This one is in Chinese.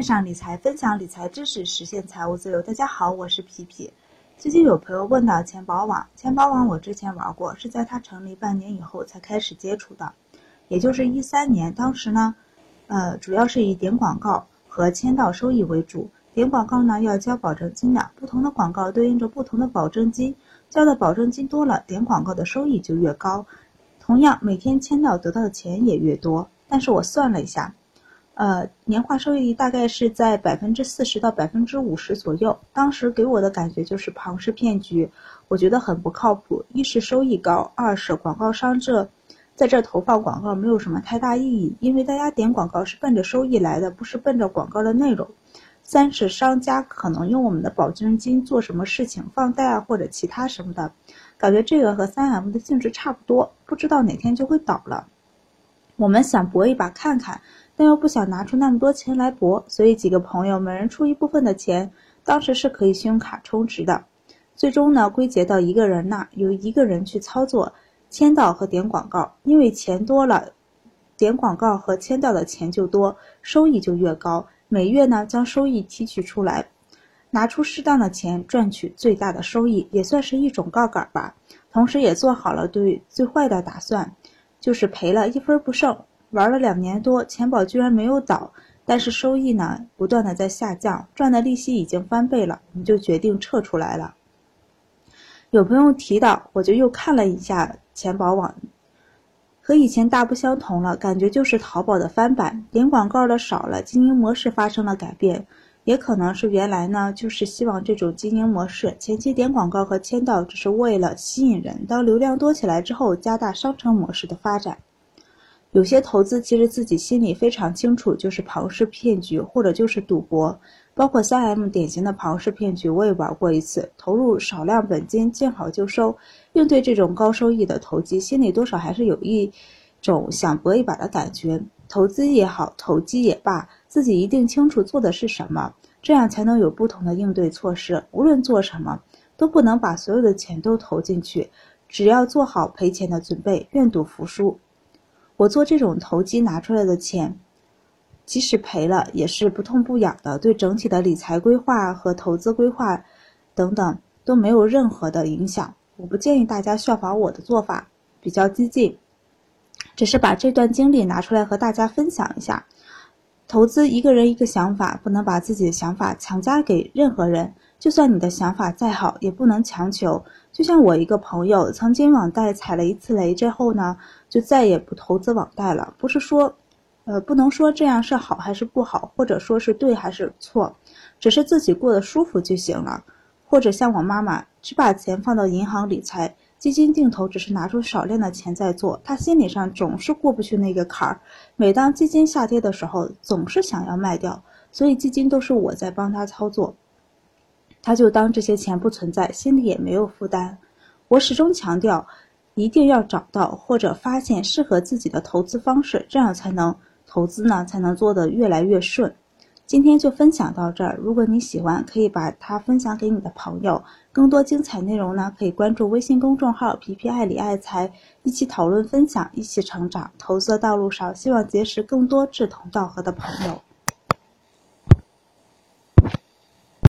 线上理财，分享理财知识，实现财务自由。大家好，我是皮皮。最近有朋友问到钱宝网，钱宝网我之前玩过，是在它成立半年以后才开始接触的，也就是一三年。当时呢，呃，主要是以点广告和签到收益为主。点广告呢要交保证金的，不同的广告对应着不同的保证金，交的保证金多了，点广告的收益就越高。同样，每天签到得到的钱也越多。但是我算了一下。呃，年化收益率大概是在百分之四十到百分之五十左右。当时给我的感觉就是庞氏骗局，我觉得很不靠谱。一是收益高，二是广告商这在这投放广告没有什么太大意义，因为大家点广告是奔着收益来的，不是奔着广告的内容。三是商家可能用我们的保证金做什么事情，放贷啊或者其他什么的，感觉这个和三 M 的性质差不多，不知道哪天就会倒了。我们想搏一把看看。但又不想拿出那么多钱来搏，所以几个朋友每人出一部分的钱，当时是可以信用卡充值的。最终呢，归结到一个人那，由一个人去操作签到和点广告，因为钱多了，点广告和签到的钱就多，收益就越高。每月呢，将收益提取出来，拿出适当的钱赚取最大的收益，也算是一种杠杆吧。同时也做好了对最坏的打算，就是赔了一分不剩。玩了两年多，钱宝居然没有倒，但是收益呢不断的在下降，赚的利息已经翻倍了，我们就决定撤出来了。有朋友提到，我就又看了一下钱宝网，和以前大不相同了，感觉就是淘宝的翻版，点广告的少了，经营模式发生了改变，也可能是原来呢就是希望这种经营模式，前期点广告和签到只是为了吸引人，当流量多起来之后，加大商城模式的发展。有些投资其实自己心里非常清楚，就是庞氏骗局或者就是赌博，包括三 M 典型的庞氏骗局，我也玩过一次，投入少量本金，见好就收。应对这种高收益的投机，心里多少还是有一种想搏一把的感觉。投资也好，投机也罢，自己一定清楚做的是什么，这样才能有不同的应对措施。无论做什么，都不能把所有的钱都投进去，只要做好赔钱的准备，愿赌服输。我做这种投机拿出来的钱，即使赔了也是不痛不痒的，对整体的理财规划和投资规划等等都没有任何的影响。我不建议大家效仿我的做法，比较激进，只是把这段经历拿出来和大家分享一下。投资一个人一个想法，不能把自己的想法强加给任何人。就算你的想法再好，也不能强求。就像我一个朋友，曾经网贷踩了一次雷之后呢，就再也不投资网贷了。不是说，呃，不能说这样是好还是不好，或者说是对还是错，只是自己过得舒服就行了。或者像我妈妈，只把钱放到银行理财，基金定投只是拿出少量的钱在做，他心理上总是过不去那个坎儿。每当基金下跌的时候，总是想要卖掉，所以基金都是我在帮他操作。他就当这些钱不存在，心里也没有负担。我始终强调，一定要找到或者发现适合自己的投资方式，这样才能投资呢，才能做得越来越顺。今天就分享到这儿，如果你喜欢，可以把它分享给你的朋友。更多精彩内容呢，可以关注微信公众号“皮皮爱理爱财”，一起讨论分享，一起成长。投资的道路上，希望结识更多志同道合的朋友。